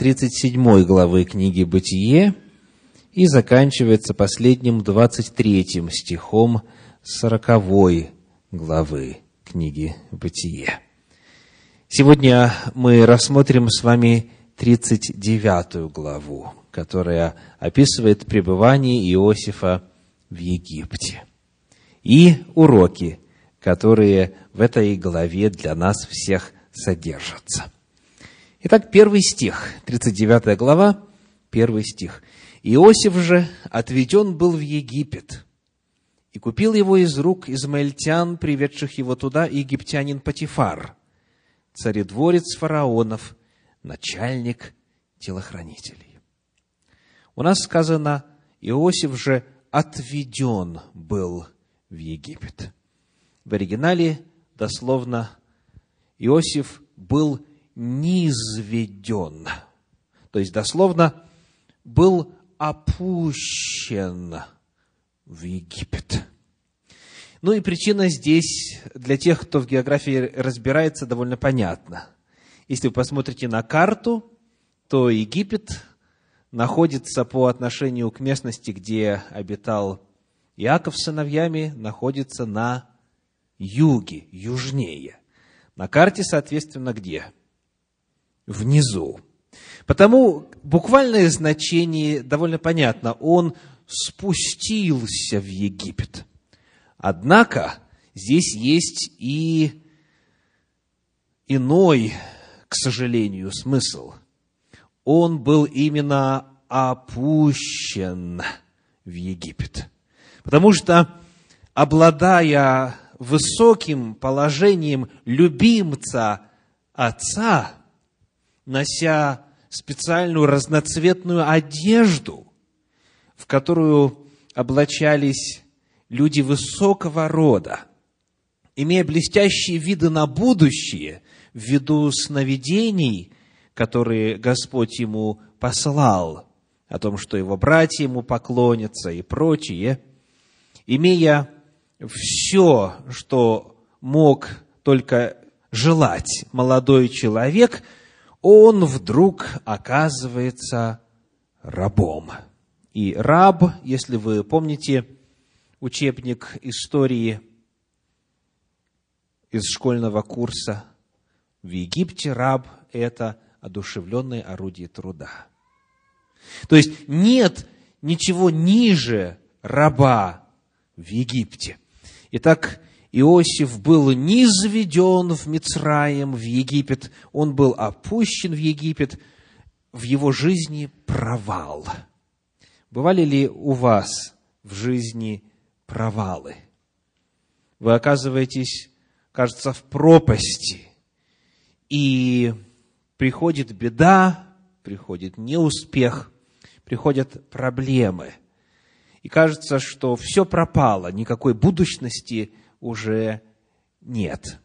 37 главы книги «Бытие» и заканчивается последним 23 стихом 40 главы книги «Бытие». Сегодня мы рассмотрим с вами 39 главу, которая описывает пребывание Иосифа в Египте. И уроки, которые в этой главе для нас всех содержатся. Итак, первый стих, 39 глава, первый стих. «Иосиф же отведен был в Египет, и купил его из рук измаильтян, приведших его туда, египтянин Патифар, царедворец фараонов, начальник телохранителей». У нас сказано, Иосиф же отведен был в Египет. В оригинале дословно Иосиф был низведен. То есть, дословно, был опущен в Египет. Ну и причина здесь, для тех, кто в географии разбирается, довольно понятна. Если вы посмотрите на карту, то Египет находится по отношению к местности, где обитал Иаков с сыновьями, находится на юге, южнее. На карте, соответственно, где? Внизу. Потому буквальное значение довольно понятно. Он спустился в Египет. Однако здесь есть и иной, к сожалению, смысл. Он был именно опущен в Египет. Потому что, обладая высоким положением любимца отца, нося специальную разноцветную одежду, в которую облачались люди высокого рода, имея блестящие виды на будущее, ввиду сновидений, которые Господь ему послал, о том, что его братья ему поклонятся и прочее, имея все, что мог только желать молодой человек, он вдруг оказывается рабом. И раб, если вы помните учебник истории из школьного курса, в Египте раб – это одушевленное орудие труда. То есть нет ничего ниже раба в Египте. Итак, Иосиф был низведен в Мицраем, в Египет, он был опущен в Египет, в его жизни провал. Бывали ли у вас в жизни провалы? Вы оказываетесь, кажется, в пропасти, и приходит беда, приходит неуспех, приходят проблемы – и кажется, что все пропало, никакой будущности уже нет.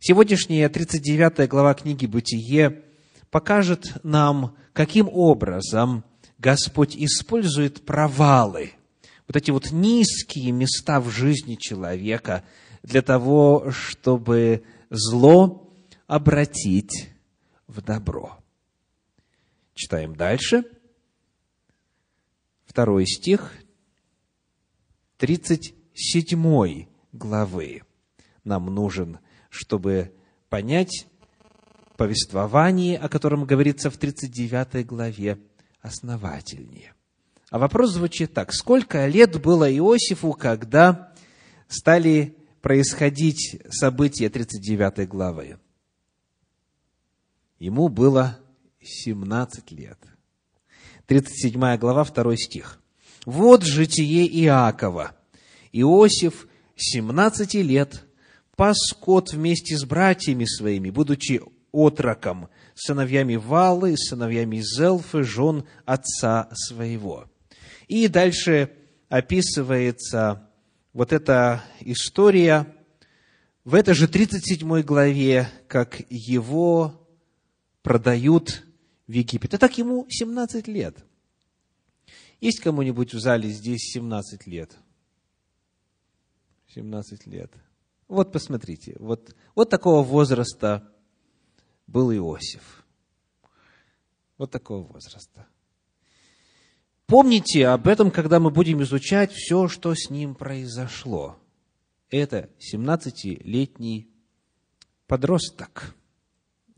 Сегодняшняя 39 глава книги «Бытие» покажет нам, каким образом Господь использует провалы, вот эти вот низкие места в жизни человека для того, чтобы зло обратить в добро. Читаем дальше. Второй стих, 37 главы нам нужен, чтобы понять повествование, о котором говорится в 39 главе, основательнее. А вопрос звучит так. Сколько лет было Иосифу, когда стали происходить события 39 главы? Ему было 17 лет. 37 глава, 2 стих. Вот житие Иакова. Иосиф, 17 лет, пас скот вместе с братьями своими, будучи отроком, сыновьями Валы, сыновьями Зелфы, жен отца своего. И дальше описывается вот эта история в этой же 37 главе, как его продают в Египет. А так ему 17 лет – есть кому-нибудь в зале здесь 17 лет? 17 лет. Вот посмотрите, вот, вот такого возраста был Иосиф. Вот такого возраста. Помните об этом, когда мы будем изучать все, что с ним произошло. Это 17-летний подросток.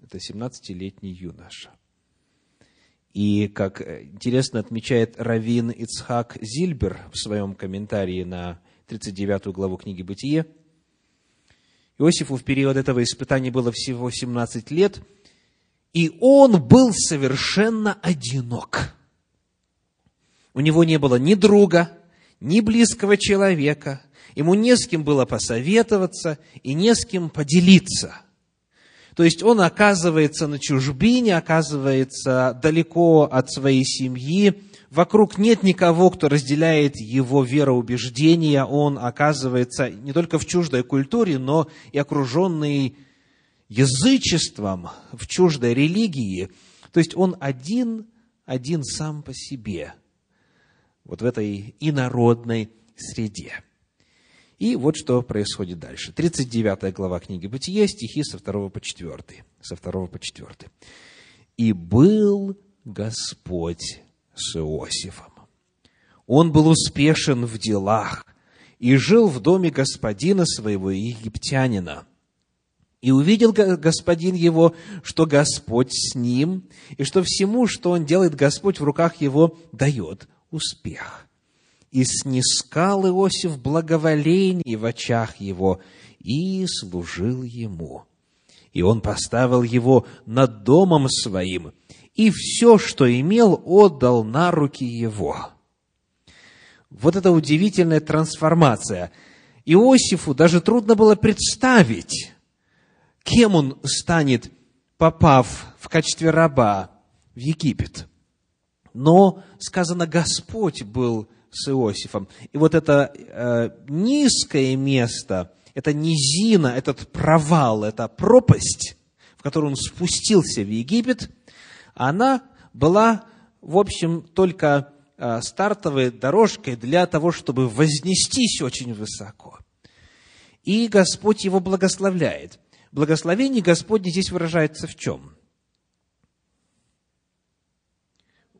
Это 17-летний юноша. И, как интересно отмечает Равин Ицхак Зильбер в своем комментарии на 39 главу книги «Бытие», Иосифу в период этого испытания было всего 17 лет, и он был совершенно одинок. У него не было ни друга, ни близкого человека, ему не с кем было посоветоваться и не с кем поделиться – то есть он оказывается на чужбине, оказывается далеко от своей семьи, вокруг нет никого, кто разделяет его вероубеждения, он оказывается не только в чуждой культуре, но и окруженный язычеством, в чуждой религии. То есть он один, один сам по себе, вот в этой инородной среде. И вот что происходит дальше. 39 глава книги Бытия, стихи со 2 по 4. Со 2 по 4. «И был Господь с Иосифом. Он был успешен в делах и жил в доме господина своего египтянина. И увидел господин его, что Господь с ним, и что всему, что он делает, Господь в руках его дает успех и снискал Иосиф благоволение в очах его и служил ему. И он поставил его над домом своим, и все, что имел, отдал на руки его. Вот это удивительная трансформация. Иосифу даже трудно было представить, кем он станет, попав в качестве раба в Египет. Но сказано, Господь был с Иосифом. И вот это э, низкое место, это низина, этот провал, эта пропасть, в которую он спустился в Египет, она была, в общем, только э, стартовой дорожкой для того, чтобы вознестись очень высоко. И Господь его благословляет. Благословение Господне здесь выражается в чем?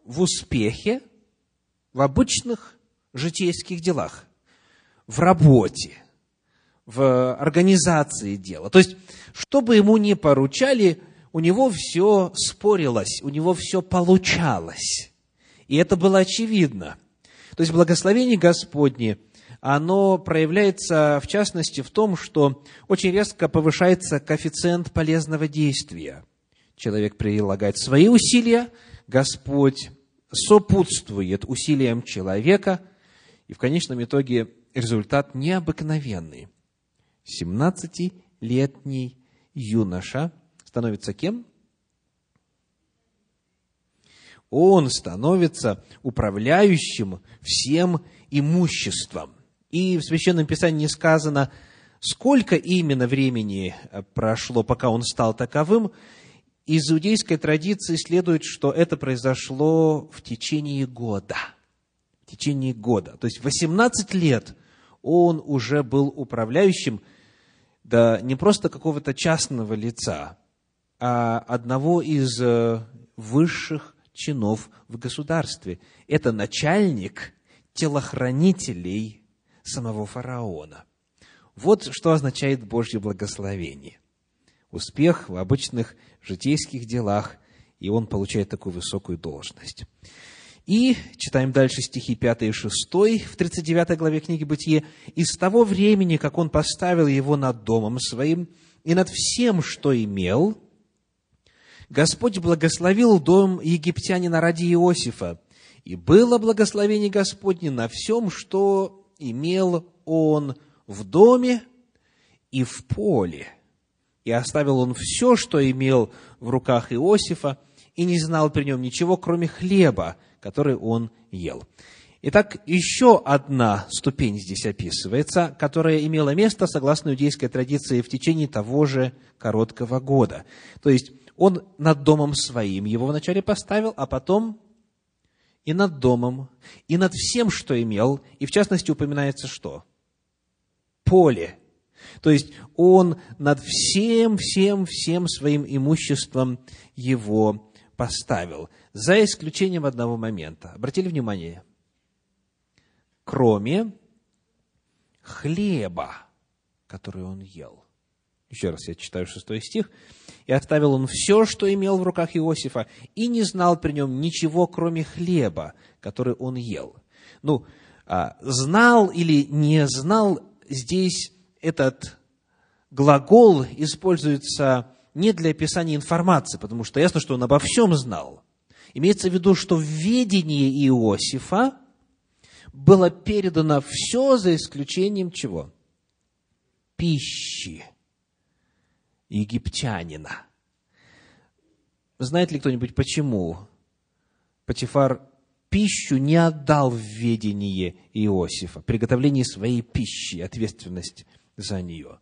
В успехе, в обычных житейских делах, в работе, в организации дела. То есть, что бы ему ни поручали, у него все спорилось, у него все получалось. И это было очевидно. То есть, благословение Господне, оно проявляется, в частности, в том, что очень резко повышается коэффициент полезного действия. Человек прилагает свои усилия, Господь сопутствует усилиям человека, и в конечном итоге результат необыкновенный. 17-летний юноша становится кем? Он становится управляющим всем имуществом. И в Священном Писании сказано, сколько именно времени прошло, пока он стал таковым. Из иудейской традиции следует, что это произошло в течение года – в течение года. То есть 18 лет он уже был управляющим, да не просто какого-то частного лица, одного из э, высших чинов в государстве. Это начальник телохранителей самого фараона. Вот что означает Божье благословение. Успех в обычных житейских делах, и он получает такую высокую должность. И читаем дальше стихи 5 и 6 в 39 главе книги Бытие. «И с того времени, как он поставил его над домом своим и над всем, что имел, Господь благословил дом египтянина ради Иосифа, и было благословение Господне на всем, что имел он в доме и в поле. И оставил он все, что имел в руках Иосифа, и не знал при нем ничего, кроме хлеба, который он ел. Итак, еще одна ступень здесь описывается, которая имела место, согласно иудейской традиции, в течение того же короткого года. То есть, он над домом своим его вначале поставил, а потом и над домом, и над всем, что имел, и в частности упоминается что? Поле. То есть, он над всем, всем, всем своим имуществом его поставил. за исключением одного момента. Обратили внимание? Кроме хлеба, который он ел. Еще раз я читаю шестой стих. «И оставил он все, что имел в руках Иосифа, и не знал при нем ничего, кроме хлеба, который он ел». Ну, а, знал или не знал, здесь этот глагол используется не для описания информации, потому что ясно, что он обо всем знал. Имеется в виду, что в ведении Иосифа было передано все за исключением чего? Пищи египтянина. Знает ли кто-нибудь, почему Патифар пищу не отдал в ведение Иосифа, приготовление своей пищи, ответственность за нее?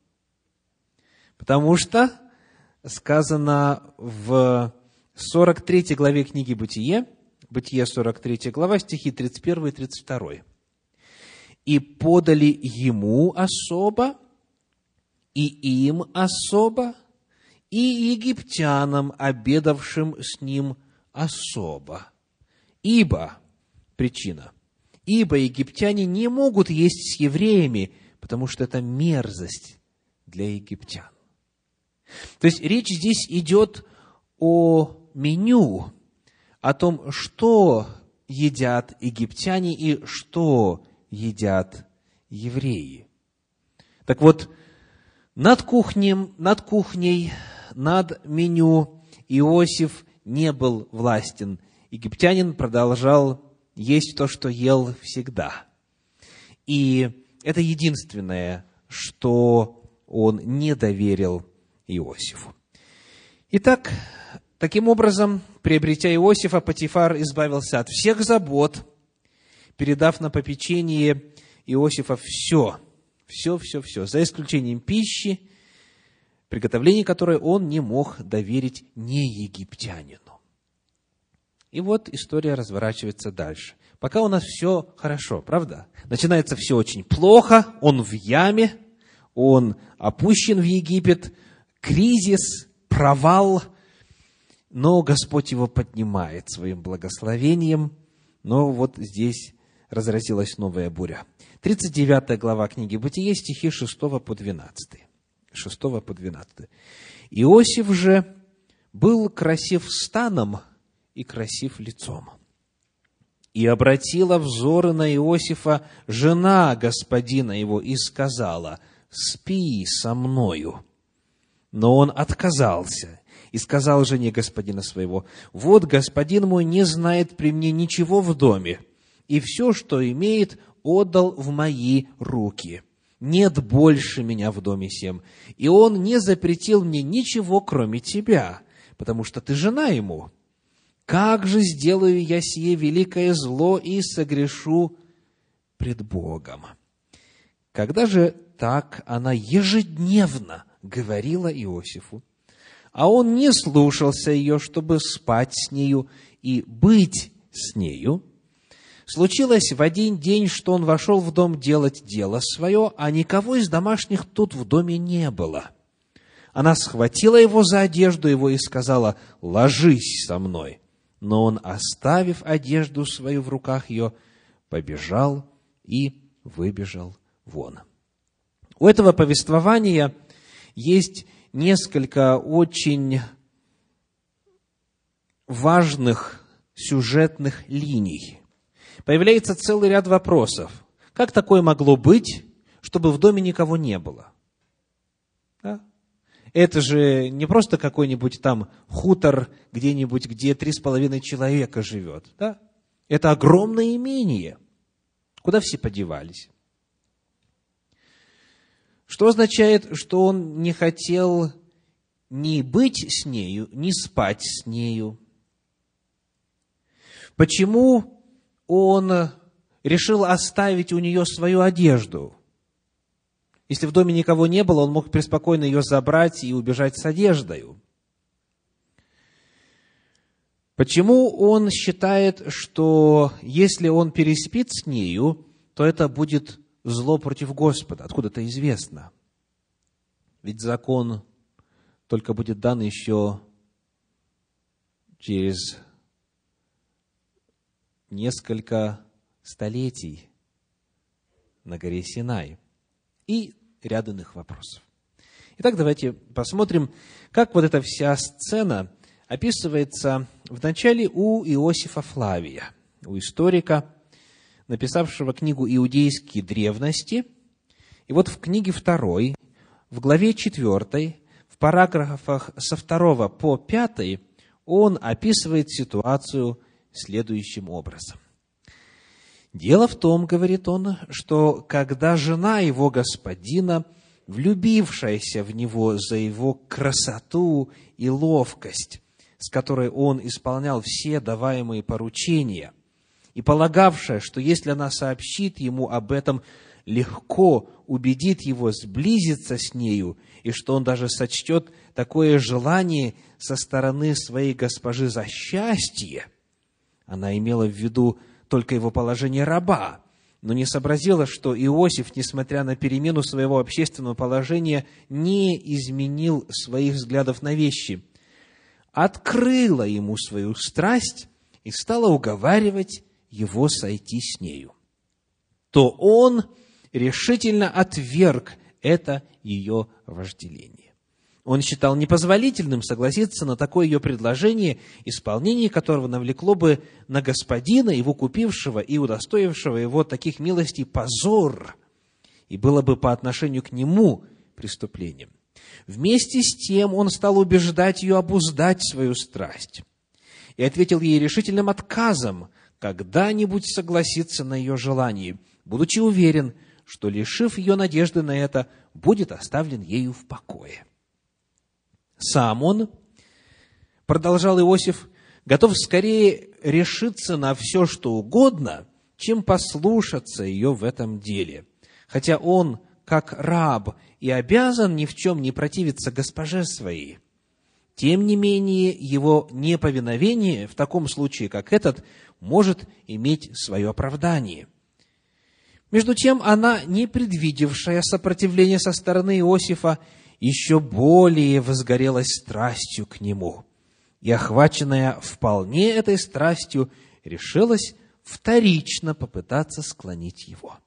Потому что сказано в 43 главе книги «Бытие», Бытие 43 глава, стихи 31 и 32. «И подали ему особо, и им особо, и египтянам, обедавшим с ним особо. Ибо, причина, ибо египтяне не могут есть с евреями, потому что это мерзость для египтян. То есть речь здесь идет о меню, о том, что едят египтяне и что едят евреи. Так вот, над, кухнем, над кухней, над меню Иосиф не был властен. Египтянин продолжал есть то, что ел всегда. И это единственное, что он не доверил Иосифу. Итак, таким образом, приобретя Иосифа, Патифар избавился от всех забот, передав на попечение Иосифа все, все, все, все, за исключением пищи, приготовление которой он не мог доверить не египтянину. И вот история разворачивается дальше. Пока у нас все хорошо, правда? Начинается все очень плохо, он в яме, он опущен в Египет – кризис, провал, но Господь его поднимает своим благословением, но вот здесь разразилась новая буря. 39 глава книги Бытие, стихи 6 по 12. 6 по 12. Иосиф же был красив станом и красив лицом. И обратила взоры на Иосифа жена господина его и сказала, «Спи со мною». Но он отказался и сказал жене господина своего, «Вот господин мой не знает при мне ничего в доме, и все, что имеет, отдал в мои руки. Нет больше меня в доме сем, и он не запретил мне ничего, кроме тебя, потому что ты жена ему. Как же сделаю я сие великое зло и согрешу пред Богом?» Когда же так она ежедневно говорила Иосифу, а он не слушался ее, чтобы спать с нею и быть с нею, случилось в один день, что он вошел в дом делать дело свое, а никого из домашних тут в доме не было. Она схватила его за одежду его и сказала, «Ложись со мной». Но он, оставив одежду свою в руках ее, побежал и выбежал вон. У этого повествования – есть несколько очень важных сюжетных линий. Появляется целый ряд вопросов. Как такое могло быть, чтобы в доме никого не было? Да? Это же не просто какой-нибудь там хутор где-нибудь, где три с половиной человека живет. Да? Это огромное имение. Куда все подевались? Что означает, что он не хотел ни быть с нею, ни спать с нею. Почему он решил оставить у нее свою одежду? Если в доме никого не было, он мог преспокойно ее забрать и убежать с одеждой. Почему он считает, что если он переспит с нею, то это будет зло против Господа. Откуда это известно? Ведь закон только будет дан еще через несколько столетий на горе Синай и ряд иных вопросов. Итак, давайте посмотрим, как вот эта вся сцена описывается в начале у Иосифа Флавия, у историка, написавшего книгу «Иудейские древности». И вот в книге второй, в главе четвертой, в параграфах со второго по пятый, он описывает ситуацию следующим образом. Дело в том, говорит он, что когда жена его господина, влюбившаяся в него за его красоту и ловкость, с которой он исполнял все даваемые поручения, и полагавшая, что если она сообщит ему об этом, легко убедит его сблизиться с нею, и что он даже сочтет такое желание со стороны своей госпожи за счастье, она имела в виду только его положение раба, но не сообразила, что Иосиф, несмотря на перемену своего общественного положения, не изменил своих взглядов на вещи, открыла ему свою страсть и стала уговаривать его сойти с нею, то он решительно отверг это ее вожделение. Он считал непозволительным согласиться на такое ее предложение, исполнение которого навлекло бы на господина, его купившего и удостоившего его таких милостей позор, и было бы по отношению к нему преступлением. Вместе с тем он стал убеждать ее обуздать свою страсть и ответил ей решительным отказом когда-нибудь согласиться на ее желание, будучи уверен, что, лишив ее надежды на это, будет оставлен ею в покое. Сам он, продолжал Иосиф, готов скорее решиться на все, что угодно, чем послушаться ее в этом деле. Хотя он, как раб, и обязан ни в чем не противиться госпоже своей. Тем не менее, его неповиновение в таком случае, как этот, может иметь свое оправдание. Между тем, она, не предвидевшая сопротивления со стороны Иосифа, еще более возгорелась страстью к нему. И, охваченная вполне этой страстью, решилась вторично попытаться склонить его.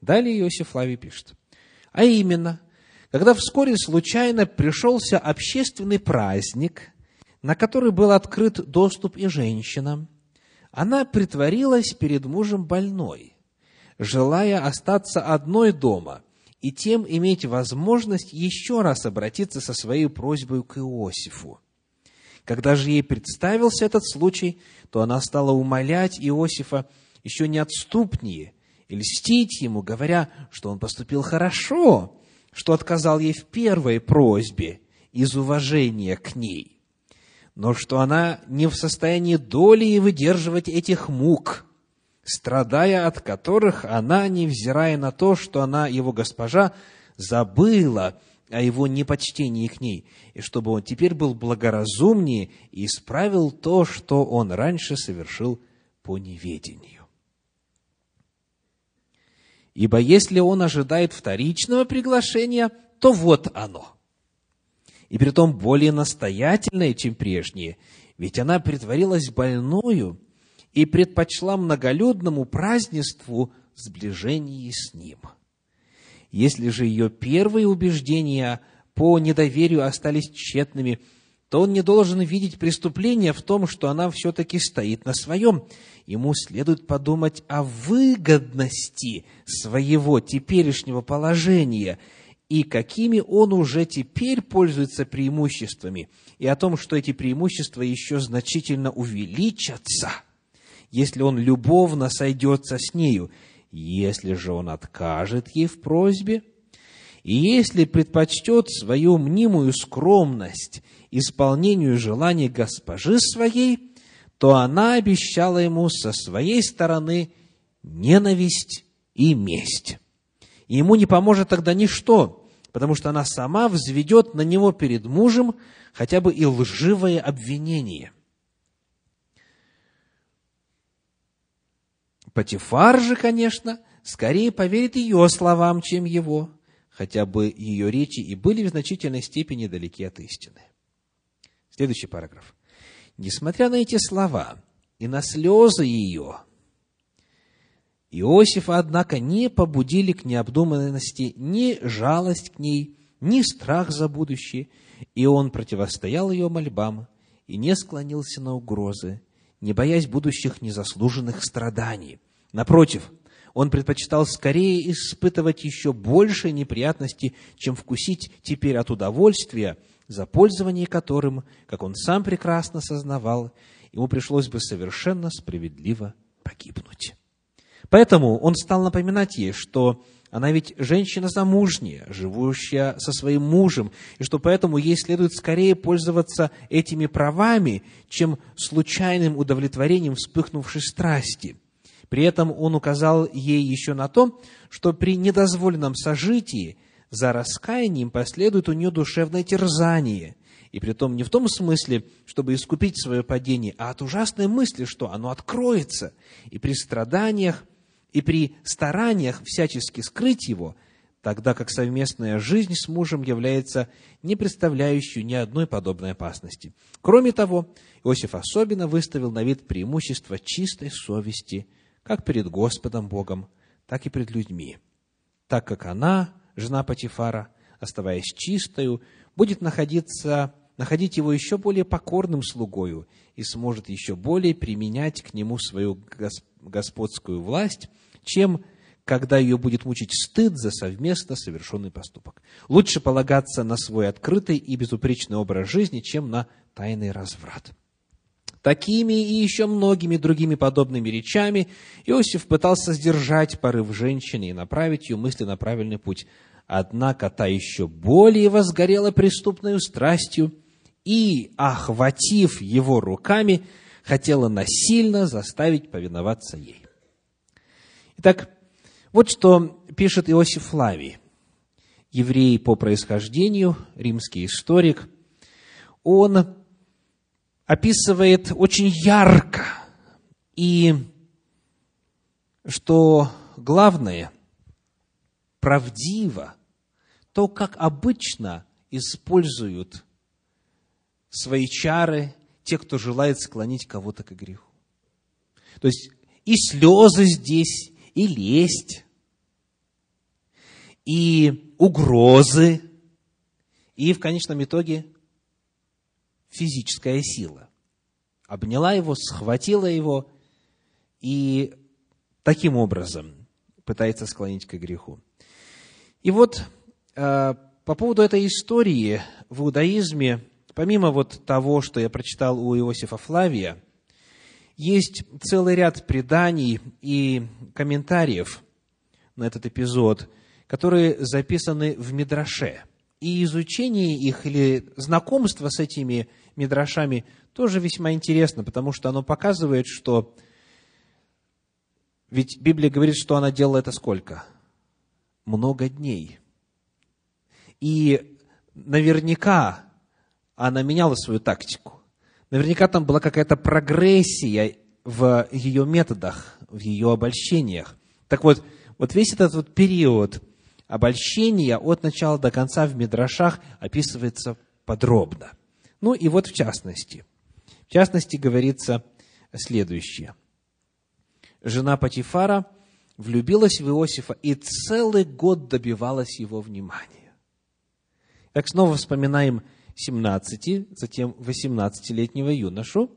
Далее Иосиф Лавий пишет. А именно, когда вскоре случайно пришелся общественный праздник, на который был открыт доступ и женщинам, она притворилась перед мужем больной, желая остаться одной дома – и тем иметь возможность еще раз обратиться со своей просьбой к Иосифу. Когда же ей представился этот случай, то она стала умолять Иосифа еще неотступнее и льстить ему, говоря, что он поступил хорошо, что отказал ей в первой просьбе из уважения к ней, но что она не в состоянии доли выдерживать этих мук – страдая от которых она, невзирая на то, что она, его госпожа, забыла о его непочтении к ней, и чтобы он теперь был благоразумнее и исправил то, что он раньше совершил по неведению. Ибо если он ожидает вторичного приглашения, то вот оно. И при том более настоятельное, чем прежнее, ведь она притворилась больною, и предпочла многолюдному празднеству сближение с ним. Если же ее первые убеждения по недоверию остались тщетными, то он не должен видеть преступления в том, что она все-таки стоит на своем. Ему следует подумать о выгодности своего теперешнего положения и какими он уже теперь пользуется преимуществами, и о том, что эти преимущества еще значительно увеличатся – если он любовно сойдется с нею. Если же он откажет ей в просьбе, и если предпочтет свою мнимую скромность исполнению желаний госпожи своей, то она обещала ему со своей стороны ненависть и месть. И ему не поможет тогда ничто, потому что она сама взведет на него перед мужем хотя бы и лживое обвинение – Патифар же, конечно, скорее поверит ее словам, чем его, хотя бы ее речи и были в значительной степени далеки от истины. Следующий параграф. Несмотря на эти слова, и на слезы ее. Иосифа, однако, не побудили к необдуманности ни жалость к ней, ни страх за будущее, и он противостоял ее мольбам и не склонился на угрозы, не боясь будущих незаслуженных страданий. Напротив, он предпочитал скорее испытывать еще больше неприятностей, чем вкусить теперь от удовольствия, за пользование которым, как он сам прекрасно сознавал, ему пришлось бы совершенно справедливо погибнуть. Поэтому он стал напоминать ей, что она ведь женщина замужняя, живущая со своим мужем, и что поэтому ей следует скорее пользоваться этими правами, чем случайным удовлетворением вспыхнувшей страсти. При этом он указал ей еще на то, что при недозволенном сожитии за раскаянием последует у нее душевное терзание. И при том не в том смысле, чтобы искупить свое падение, а от ужасной мысли, что оно откроется. И при страданиях и при стараниях всячески скрыть его, тогда как совместная жизнь с мужем является не представляющей ни одной подобной опасности. Кроме того, Иосиф особенно выставил на вид преимущество чистой совести, как перед Господом Богом, так и перед людьми, так как она, жена Патифара, оставаясь чистою, будет находиться, находить его еще более покорным слугою и сможет еще более применять к нему свою господскую власть, чем когда ее будет мучить стыд за совместно совершенный поступок. Лучше полагаться на свой открытый и безупречный образ жизни, чем на тайный разврат. Такими и еще многими другими подобными речами Иосиф пытался сдержать порыв женщины и направить ее мысли на правильный путь. Однако та еще более возгорела преступной страстью и, охватив его руками, хотела насильно заставить повиноваться ей. Итак, вот что пишет Иосиф Флавий, еврей по происхождению, римский историк. Он описывает очень ярко и, что главное, правдиво, то, как обычно используют свои чары те, кто желает склонить кого-то к греху. То есть и слезы здесь, и лесть, и угрозы, и в конечном итоге физическая сила. Обняла его, схватила его и таким образом пытается склонить к греху. И вот э, по поводу этой истории в иудаизме, помимо вот того, что я прочитал у Иосифа Флавия, есть целый ряд преданий и комментариев на этот эпизод, которые записаны в Мидраше. И изучение их или знакомство с этими Мидрашами тоже весьма интересно, потому что оно показывает, что ведь Библия говорит, что она делала это сколько? Много дней. И наверняка она меняла свою тактику. Наверняка там была какая-то прогрессия в ее методах, в ее обольщениях. Так вот, вот весь этот вот период обольщения от начала до конца в Мидрашах описывается подробно. Ну и вот в частности. В частности говорится следующее. Жена Патифара влюбилась в Иосифа и целый год добивалась его внимания. Как снова вспоминаем 17, затем 18-летнего юношу.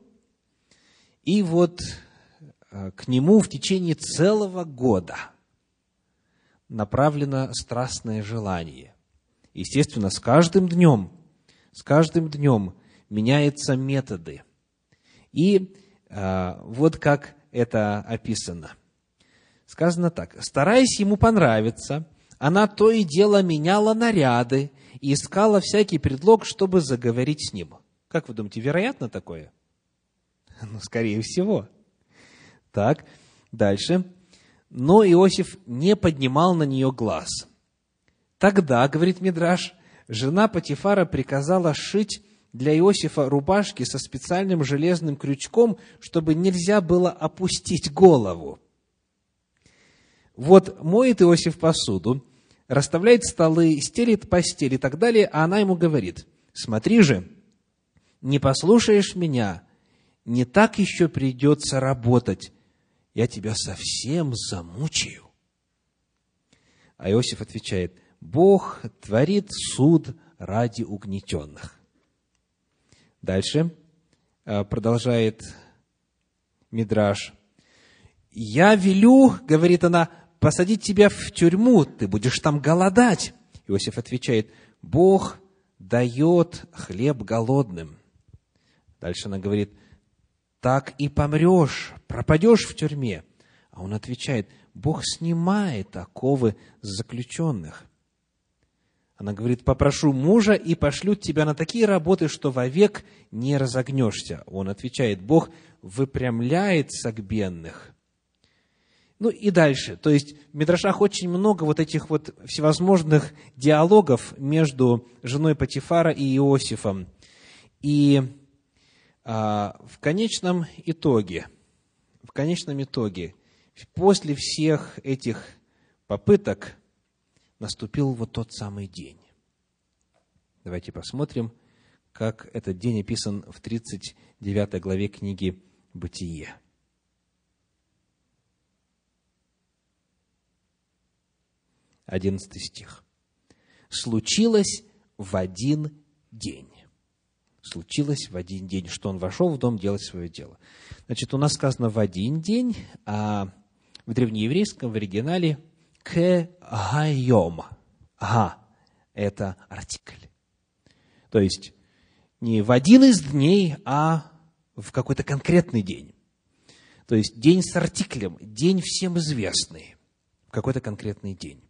И вот э, к нему в течение целого года направлено страстное желание. Естественно, с каждым днем, с каждым днем меняются методы. И э, вот как это описано. Сказано так. Стараясь ему понравиться, она то и дело меняла наряды и искала всякий предлог, чтобы заговорить с ним. Как вы думаете, вероятно такое? Ну, скорее всего. Так, дальше. Но Иосиф не поднимал на нее глаз. Тогда, говорит Мидраш, жена Патифара приказала шить для Иосифа рубашки со специальным железным крючком, чтобы нельзя было опустить голову. Вот моет Иосиф посуду, расставляет столы, стелит постель и так далее, а она ему говорит, смотри же, не послушаешь меня, не так еще придется работать, я тебя совсем замучаю. А Иосиф отвечает, Бог творит суд ради угнетенных. Дальше э, продолжает Мидраш. «Я велю, — говорит она, — посадить тебя в тюрьму, ты будешь там голодать». Иосиф отвечает, «Бог дает хлеб голодным». Дальше она говорит, «Так и помрешь, пропадешь в тюрьме». А он отвечает, Бог снимает оковы с заключенных. Она говорит, попрошу мужа и пошлют тебя на такие работы, что вовек не разогнешься. Он отвечает, Бог выпрямляет согбенных. Ну и дальше. То есть в Мидрашах очень много вот этих вот всевозможных диалогов между женой Патифара и Иосифом. И а, в конечном итоге, в конечном итоге – После всех этих попыток наступил вот тот самый день. Давайте посмотрим, как этот день описан в 39 главе книги «Бытие». Одиннадцатый стих. «Случилось в один день». Случилось в один день, что он вошел в дом делать свое дело. Значит, у нас сказано в один день, а в древнееврейском, в оригинале, к гайом. Га – это артикль. То есть, не в один из дней, а в какой-то конкретный день. То есть, день с артиклем, день всем известный, в какой-то конкретный день.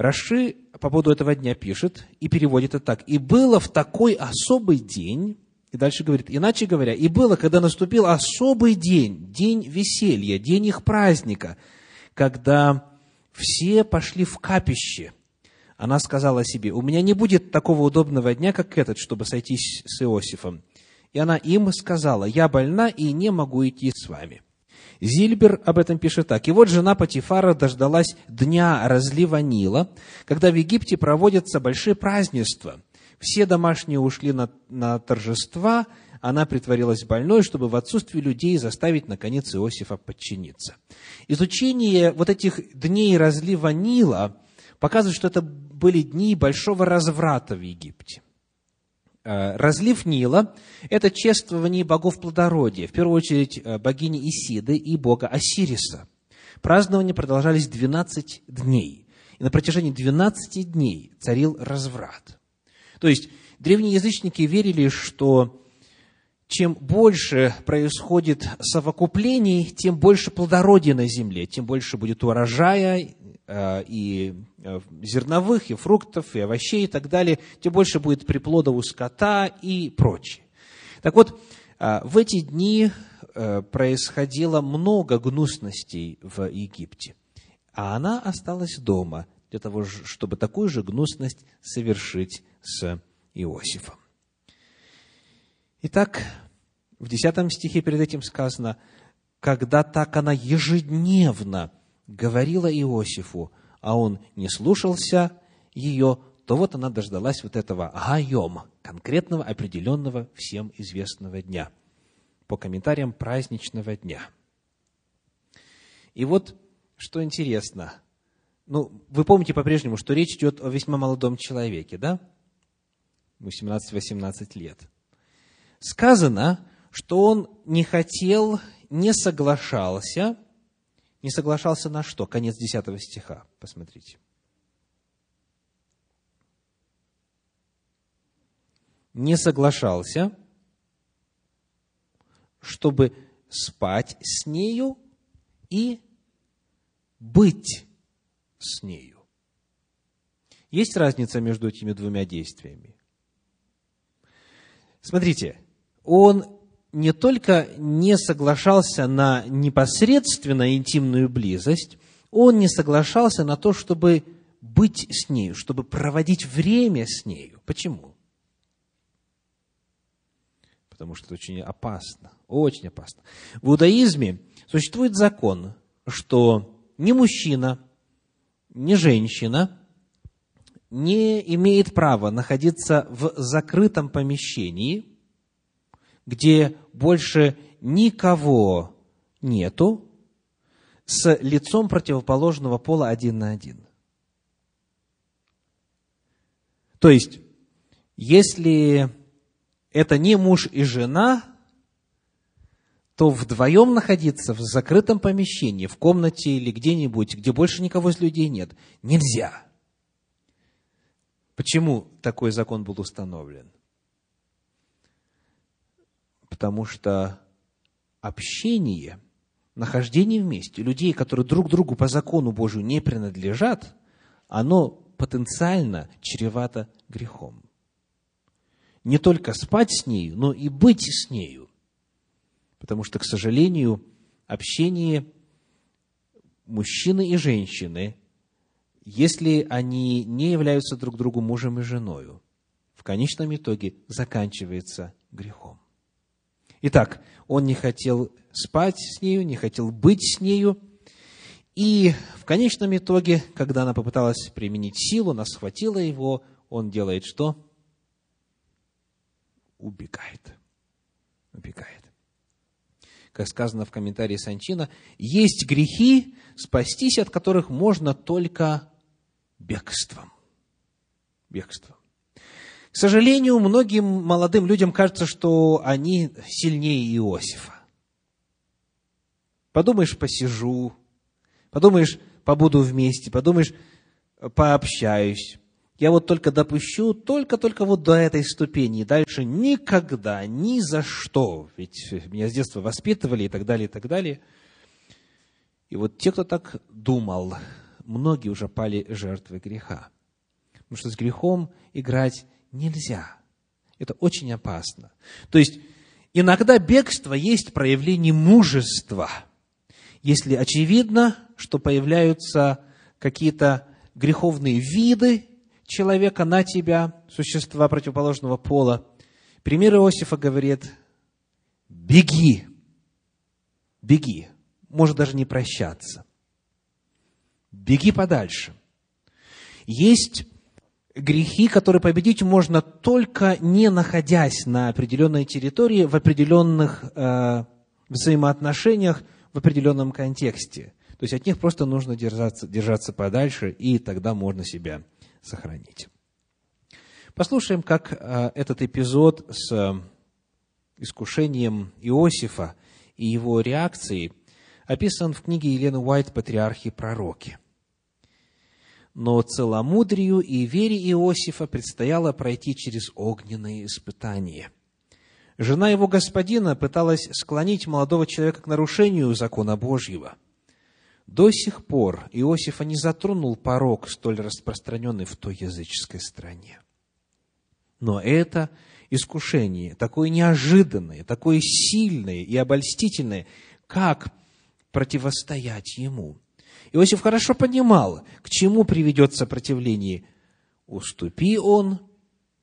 Раши по поводу этого дня пишет и переводит это так. «И было в такой особый день, и дальше говорит, иначе говоря, и было, когда наступил особый день, день веселья, день их праздника, когда все пошли в капище. Она сказала себе, у меня не будет такого удобного дня, как этот, чтобы сойтись с Иосифом. И она им сказала, я больна и не могу идти с вами. Зильбер об этом пишет так. И вот жена Патифара дождалась дня разлива Нила, когда в Египте проводятся большие празднества – все домашние ушли на, на торжества, она притворилась больной, чтобы в отсутствии людей заставить, наконец, Иосифа подчиниться. Изучение вот этих дней разлива Нила показывает, что это были дни большого разврата в Египте. Э, разлив Нила – это чествование богов плодородия, в первую очередь э, богини Исиды и бога Осириса. Празднования продолжались 12 дней. И на протяжении 12 дней царил разврат. То есть древние язычники верили, что чем больше происходит совокуплений, тем больше плодородия на земле, тем больше будет урожая и э, зерновых, и фруктов, и овощей и так далее, тем больше будет приплода у скота и прочее. Так вот, э, в эти дни происходило много гнусностей в Египте, а она осталась дома для того, чтобы такую же гнусность совершить с Иосифом. Итак, в 10 стихе перед этим сказано, когда так она ежедневно говорила Иосифу, а он не слушался ее, то вот она дождалась вот этого гайом, конкретного, определенного, всем известного дня, по комментариям праздничного дня. И вот, что интересно, ну, вы помните по-прежнему, что речь идет о весьма молодом человеке, да? ему 17-18 лет. Сказано, что он не хотел, не соглашался, не соглашался на что? Конец 10 стиха, посмотрите. Не соглашался, чтобы спать с нею и быть с нею. Есть разница между этими двумя действиями? Смотрите, он не только не соглашался на непосредственно интимную близость, он не соглашался на то, чтобы быть с нею, чтобы проводить время с нею. Почему? Потому что это очень опасно, очень опасно. В иудаизме существует закон, что ни мужчина, ни женщина не имеет права находиться в закрытом помещении, где больше никого нету, с лицом противоположного пола один на один. То есть, если это не муж и жена, то вдвоем находиться в закрытом помещении, в комнате или где-нибудь, где больше никого из людей нет, нельзя. Почему такой закон был установлен? Потому что общение, нахождение вместе людей, которые друг другу по закону Божию не принадлежат, оно потенциально чревато грехом. Не только спать с нею, но и быть с нею. Потому что, к сожалению, общение мужчины и женщины, если они не являются друг другу мужем и женою, в конечном итоге заканчивается грехом. Итак, он не хотел спать с нею, не хотел быть с нею. И в конечном итоге, когда она попыталась применить силу, она схватила его, он делает что? Убегает. Убегает. Как сказано в комментарии Санчина, есть грехи, спастись от которых можно только бегством. Бегством. К сожалению, многим молодым людям кажется, что они сильнее Иосифа. Подумаешь, посижу, подумаешь, побуду вместе, подумаешь, пообщаюсь. Я вот только допущу, только-только вот до этой ступени, дальше никогда, ни за что. Ведь меня с детства воспитывали и так далее, и так далее. И вот те, кто так думал, многие уже пали жертвой греха. Потому что с грехом играть нельзя. Это очень опасно. То есть, иногда бегство есть проявление мужества. Если очевидно, что появляются какие-то греховные виды человека на тебя, существа противоположного пола. Пример Иосифа говорит, беги, беги, может даже не прощаться. Беги подальше. Есть грехи, которые победить можно только не находясь на определенной территории, в определенных э, взаимоотношениях, в определенном контексте. То есть от них просто нужно держаться, держаться подальше, и тогда можно себя сохранить. Послушаем, как э, этот эпизод с э, искушением Иосифа и его реакцией описан в книге Елены Уайт «Патриархи и пророки» но целомудрию и вере Иосифа предстояло пройти через огненные испытания. Жена его господина пыталась склонить молодого человека к нарушению закона Божьего. До сих пор Иосифа не затронул порог, столь распространенный в той языческой стране. Но это искушение, такое неожиданное, такое сильное и обольстительное, как противостоять ему – Иосиф хорошо понимал, к чему приведет сопротивление. Уступи он,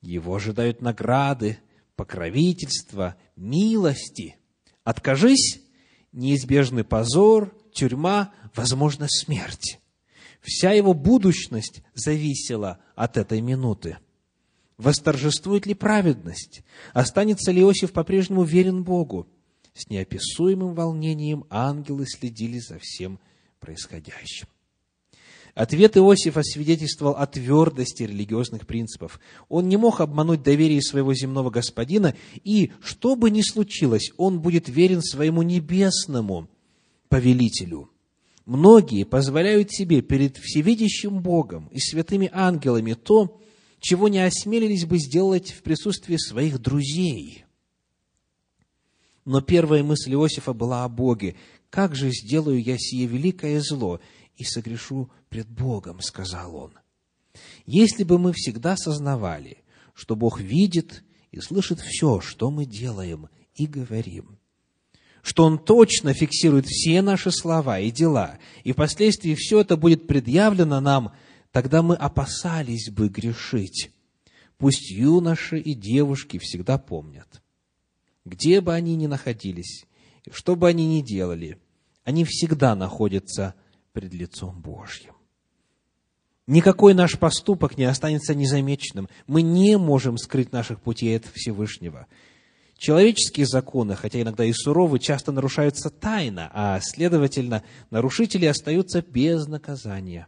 его ожидают награды, покровительства, милости. Откажись, неизбежный позор, тюрьма, возможно, смерть. Вся его будущность зависела от этой минуты. Восторжествует ли праведность? Останется ли Иосиф по-прежнему верен Богу? С неописуемым волнением ангелы следили за всем происходящим. Ответ Иосифа свидетельствовал о твердости религиозных принципов. Он не мог обмануть доверие своего земного господина, и, что бы ни случилось, он будет верен своему небесному повелителю. Многие позволяют себе перед всевидящим Богом и святыми ангелами то, чего не осмелились бы сделать в присутствии своих друзей. Но первая мысль Иосифа была о Боге, как же сделаю я сие великое зло и согрешу пред Богом, сказал он. Если бы мы всегда сознавали, что Бог видит и слышит все, что мы делаем и говорим, что Он точно фиксирует все наши слова и дела, и впоследствии все это будет предъявлено нам, тогда мы опасались бы грешить. Пусть юноши и девушки всегда помнят, где бы они ни находились, что бы они ни делали, они всегда находятся пред лицом Божьим. Никакой наш поступок не останется незамеченным. Мы не можем скрыть наших путей от Всевышнего. Человеческие законы, хотя иногда и суровы, часто нарушаются тайно, а, следовательно, нарушители остаются без наказания.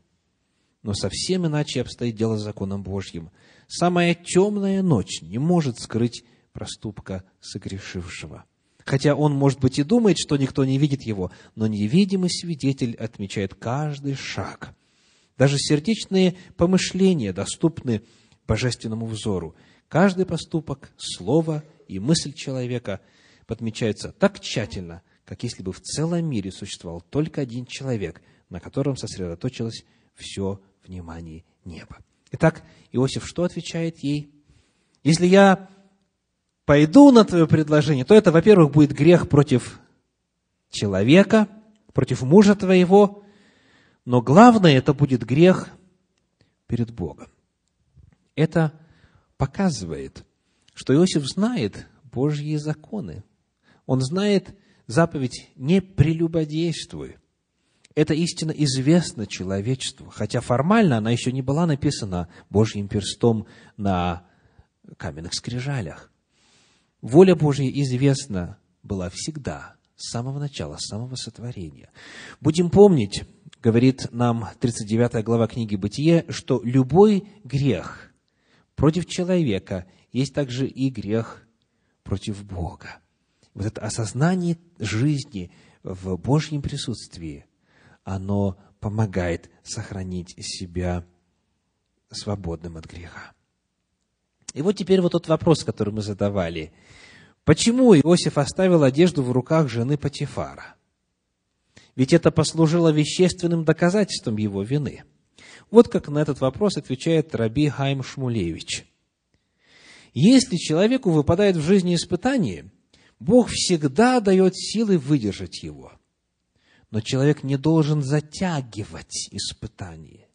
Но совсем иначе обстоит дело с законом Божьим. Самая темная ночь не может скрыть проступка согрешившего. Хотя он, может быть, и думает, что никто не видит его, но невидимый свидетель отмечает каждый шаг. Даже сердечные помышления доступны божественному взору. Каждый поступок, слово и мысль человека подмечаются так тщательно, как если бы в целом мире существовал только один человек, на котором сосредоточилось все внимание неба. Итак, Иосиф что отвечает ей? Если я пойду на твое предложение, то это, во-первых, будет грех против человека, против мужа твоего, но главное, это будет грех перед Богом. Это показывает, что Иосиф знает Божьи законы. Он знает заповедь «не прелюбодействуй». Эта истина известна человечеству, хотя формально она еще не была написана Божьим перстом на каменных скрижалях. Воля Божья известна была всегда, с самого начала, с самого сотворения. Будем помнить, говорит нам 39 глава книги «Бытие», что любой грех против человека есть также и грех против Бога. Вот это осознание жизни в Божьем присутствии, оно помогает сохранить себя свободным от греха. И вот теперь вот тот вопрос, который мы задавали. Почему Иосиф оставил одежду в руках жены Патифара? Ведь это послужило вещественным доказательством его вины. Вот как на этот вопрос отвечает Раби Хайм Шмулевич. Если человеку выпадает в жизни испытание, Бог всегда дает силы выдержать его. Но человек не должен затягивать испытание.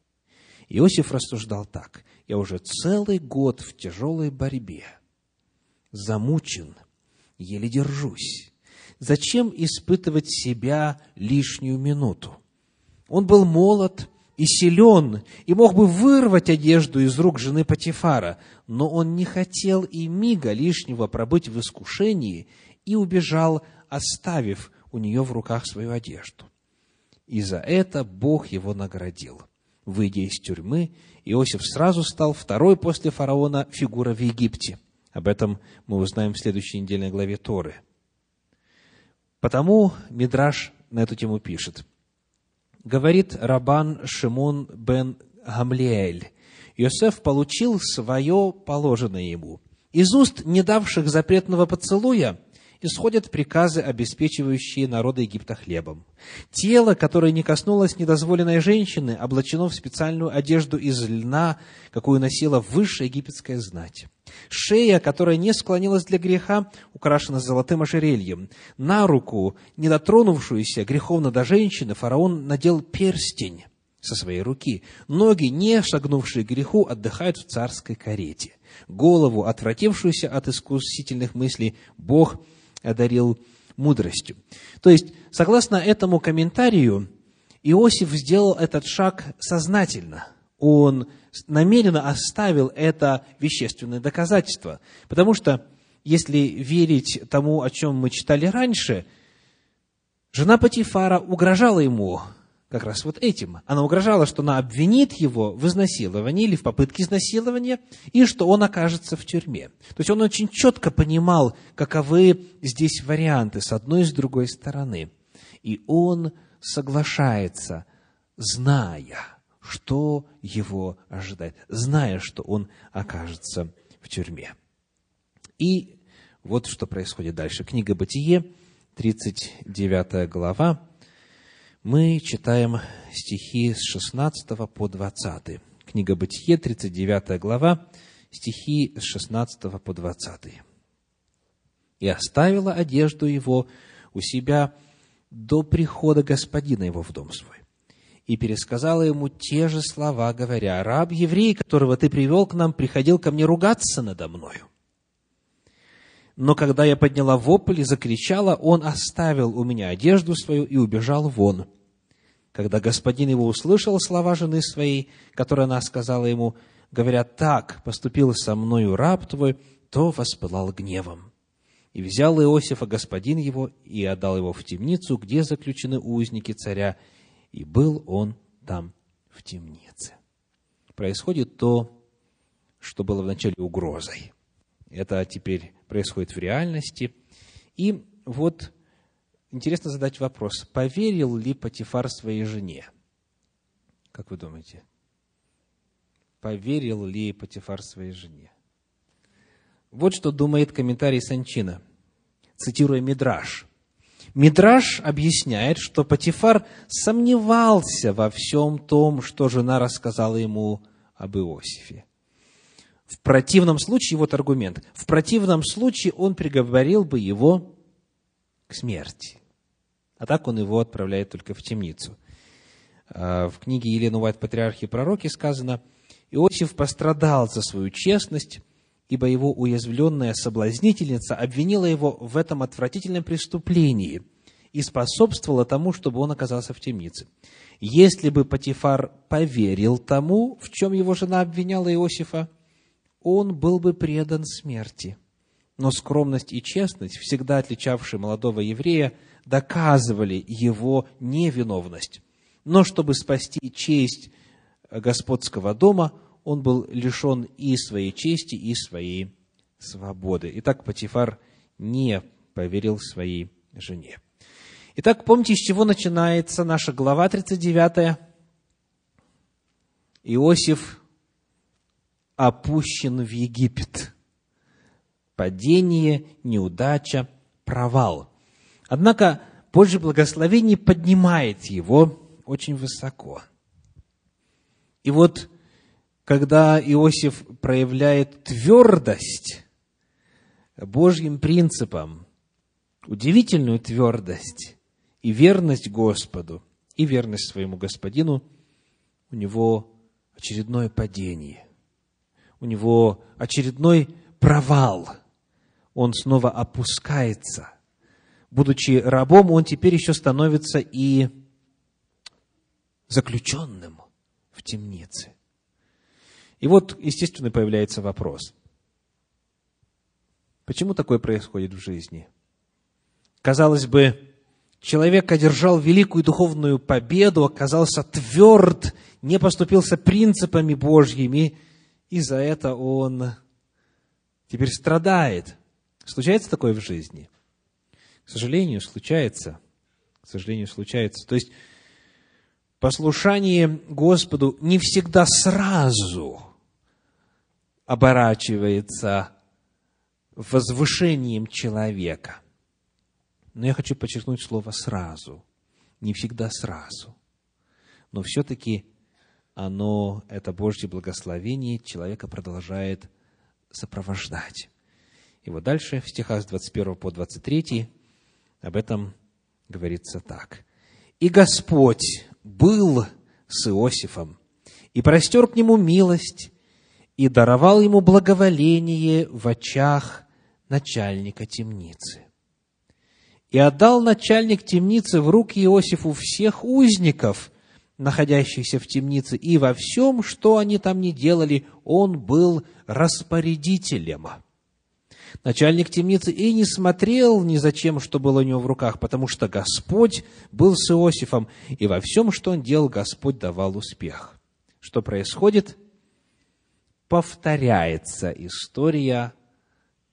Иосиф рассуждал так. Я уже целый год в тяжелой борьбе. Замучен, еле держусь. Зачем испытывать себя лишнюю минуту? Он был молод, и силен, и мог бы вырвать одежду из рук жены Патифара, но он не хотел и мига лишнего пробыть в искушении и убежал, оставив у нее в руках свою одежду. И за это Бог его наградил. Выйдя из тюрьмы, Иосиф сразу стал второй после фараона фигура в Египте. Об этом мы узнаем в следующей недельной главе Торы. Потому Мидраш на эту тему пишет – говорит Рабан Шимон бен Гамлиэль, Иосиф получил свое положенное ему. Из уст не давших запретного поцелуя исходят приказы, обеспечивающие народы Египта хлебом. Тело, которое не коснулось недозволенной женщины, облачено в специальную одежду из льна, какую носила высшая египетская знать. Шея, которая не склонилась для греха, украшена золотым ожерельем. На руку, не дотронувшуюся греховно до женщины, фараон надел перстень со своей руки. Ноги, не шагнувшие к греху, отдыхают в царской карете. Голову, отвратившуюся от искусительных мыслей, Бог одарил мудростью. То есть, согласно этому комментарию, Иосиф сделал этот шаг сознательно. Он намеренно оставил это вещественное доказательство. Потому что, если верить тому, о чем мы читали раньше, жена Патифара угрожала ему как раз вот этим. Она угрожала, что она обвинит его в изнасиловании или в попытке изнасилования, и что он окажется в тюрьме. То есть он очень четко понимал, каковы здесь варианты с одной и с другой стороны. И он соглашается, зная, что его ожидает, зная, что он окажется в тюрьме. И вот что происходит дальше. Книга Бытие, 39 глава, мы читаем стихи с 16 по 20. Книга Бытие, 39 глава, стихи с 16 по 20. «И оставила одежду его у себя до прихода господина его в дом свой. И пересказала ему те же слова, говоря, «Раб еврей, которого ты привел к нам, приходил ко мне ругаться надо мною. Но когда я подняла вопль и закричала, он оставил у меня одежду свою и убежал вон. Когда господин его услышал слова жены своей, которые она сказала ему, говоря, так поступил со мною раб твой, то воспылал гневом. И взял Иосифа господин его и отдал его в темницу, где заключены узники царя, и был он там в темнице. Происходит то, что было вначале угрозой. Это теперь происходит в реальности. И вот интересно задать вопрос, поверил ли Патифар своей жене? Как вы думаете? Поверил ли Патифар своей жене? Вот что думает комментарий Санчина, цитируя Мидраш. Мидраш объясняет, что Патифар сомневался во всем том, что жена рассказала ему об Иосифе. В противном случае, вот аргумент, в противном случае он приговорил бы его к смерти. А так он его отправляет только в темницу. А, в книге Елены Уайт «Патриархи и пророки» сказано, Иосиф пострадал за свою честность, ибо его уязвленная соблазнительница обвинила его в этом отвратительном преступлении и способствовала тому, чтобы он оказался в темнице. Если бы Патифар поверил тому, в чем его жена обвиняла Иосифа, он был бы предан смерти. Но скромность и честность, всегда отличавшие молодого еврея, доказывали его невиновность. Но чтобы спасти честь господского дома, он был лишен и своей чести, и своей свободы. Итак, Патифар не поверил своей жене. Итак, помните, с чего начинается наша глава 39? Иосиф опущен в Египет. Падение, неудача, провал. Однако Божье благословение поднимает его очень высоко. И вот когда Иосиф проявляет твердость Божьим принципам, удивительную твердость и верность Господу, и верность своему господину, у него очередное падение, у него очередной провал. Он снова опускается. Будучи рабом, он теперь еще становится и заключенным в темнице. И вот, естественно, появляется вопрос. Почему такое происходит в жизни? Казалось бы, человек одержал великую духовную победу, оказался тверд, не поступился принципами Божьими, и за это он теперь страдает. Случается такое в жизни? К сожалению, случается. К сожалению, случается. То есть, послушание Господу не всегда сразу оборачивается возвышением человека. Но я хочу подчеркнуть слово «сразу». Не всегда сразу. Но все-таки оно, это Божье благословение, человека продолжает сопровождать. И вот дальше, в стихах с 21 по 23, об этом говорится так. «И Господь был с Иосифом, и простер к нему милость, и даровал ему благоволение в очах начальника темницы. И отдал начальник темницы в руки Иосифу всех узников, находящихся в темнице, и во всем, что они там не делали, он был распорядителем. Начальник темницы и не смотрел ни за чем, что было у него в руках, потому что Господь был с Иосифом, и во всем, что он делал, Господь давал успех. Что происходит? Повторяется история,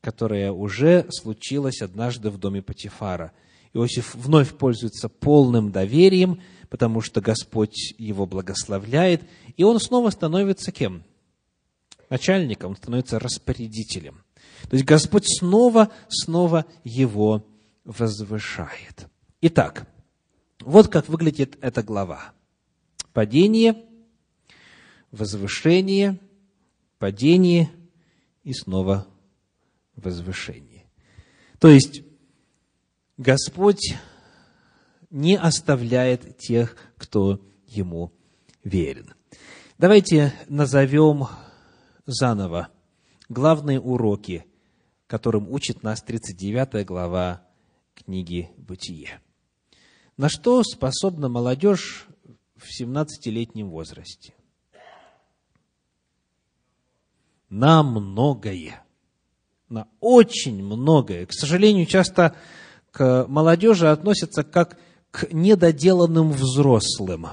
которая уже случилась однажды в доме Патифара. Иосиф вновь пользуется полным доверием, потому что Господь его благословляет, и он снова становится кем? Начальником, он становится распорядителем. То есть Господь снова, снова его возвышает. Итак, вот как выглядит эта глава. Падение, возвышение, падение и снова возвышение. То есть, Господь не оставляет тех, кто Ему верен. Давайте назовем заново главные уроки, которым учит нас 39 глава книги «Бытие». На что способна молодежь в 17-летнем возрасте? На многое. на очень многое. К сожалению, часто к молодежи относятся как к недоделанным взрослым.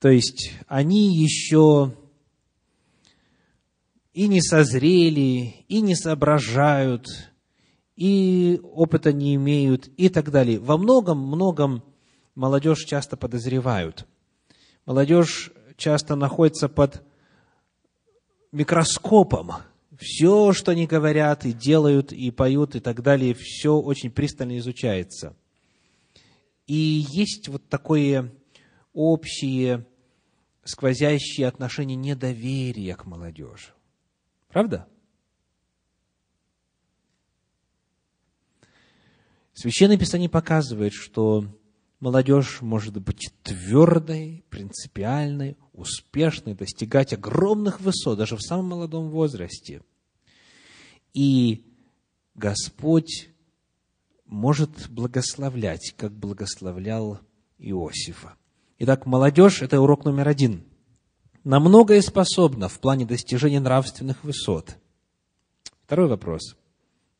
То есть они еще и не созрели, и не соображают, и опыта не имеют, и так далее. Во многом-многом молодежь часто подозревают. Молодежь часто находится под микроскопом. Все, что они говорят и делают, и поют, и так далее, все очень пристально изучается. И есть вот такое общее сквозящее отношение недоверия к молодежи. Правда? Священное Писание показывает, что молодежь может быть твердой, принципиальной, успешной, достигать огромных высот, даже в самом молодом возрасте. И Господь может благословлять, как благословлял Иосифа. Итак, молодежь – это урок номер один. На многое способна в плане достижения нравственных высот. Второй вопрос.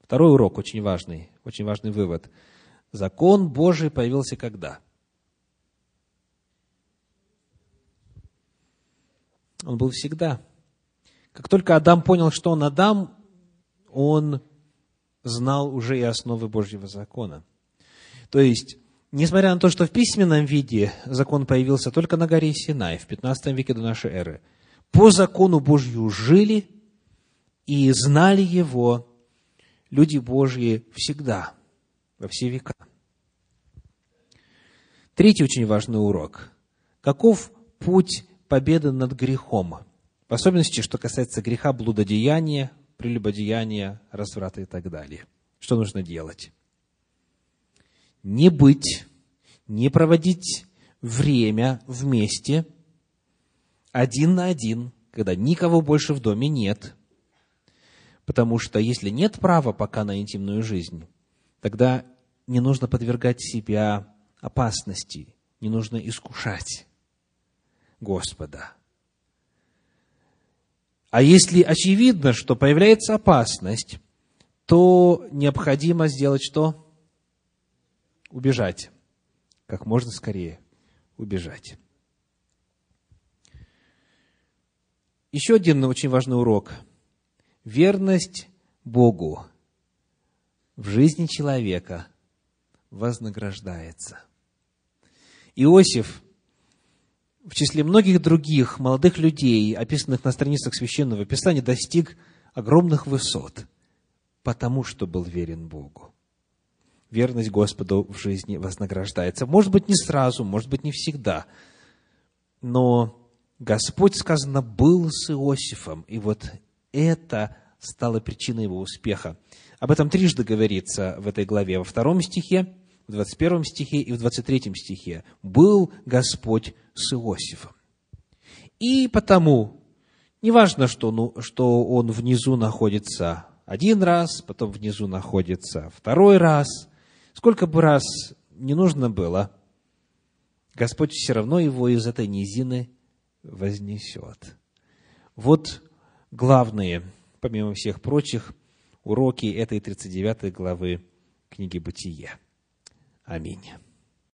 Второй урок очень важный, очень важный вывод. Закон Божий появился когда? Он был всегда. Как только Адам понял, что он Адам, он знал уже и основы Божьего закона. То есть, Несмотря на то, что в письменном виде закон появился только на горе Синай в 15 веке до нашей эры, по закону Божью жили и знали его люди Божьи всегда, во все века. Третий очень важный урок. Каков путь победы над грехом? В особенности, что касается греха блудодеяния, прелюбодеяния, разврата и так далее. Что нужно делать? не быть, не проводить время вместе, один на один, когда никого больше в доме нет. Потому что если нет права пока на интимную жизнь, тогда не нужно подвергать себя опасности, не нужно искушать Господа. А если очевидно, что появляется опасность, то необходимо сделать что? убежать. Как можно скорее убежать. Еще один очень важный урок. Верность Богу в жизни человека вознаграждается. Иосиф в числе многих других молодых людей, описанных на страницах Священного Писания, достиг огромных высот, потому что был верен Богу верность Господу в жизни вознаграждается. Может быть, не сразу, может быть, не всегда. Но Господь, сказано, был с Иосифом, и вот это стало причиной его успеха. Об этом трижды говорится в этой главе, во втором стихе, в 21 стихе и в 23 стихе. «Был Господь с Иосифом». И потому, неважно, что, ну, что он внизу находится один раз, потом внизу находится второй раз – Сколько бы раз не нужно было, Господь все равно его из этой низины вознесет. Вот главные, помимо всех прочих, уроки этой 39 главы книги «Бытие». Аминь.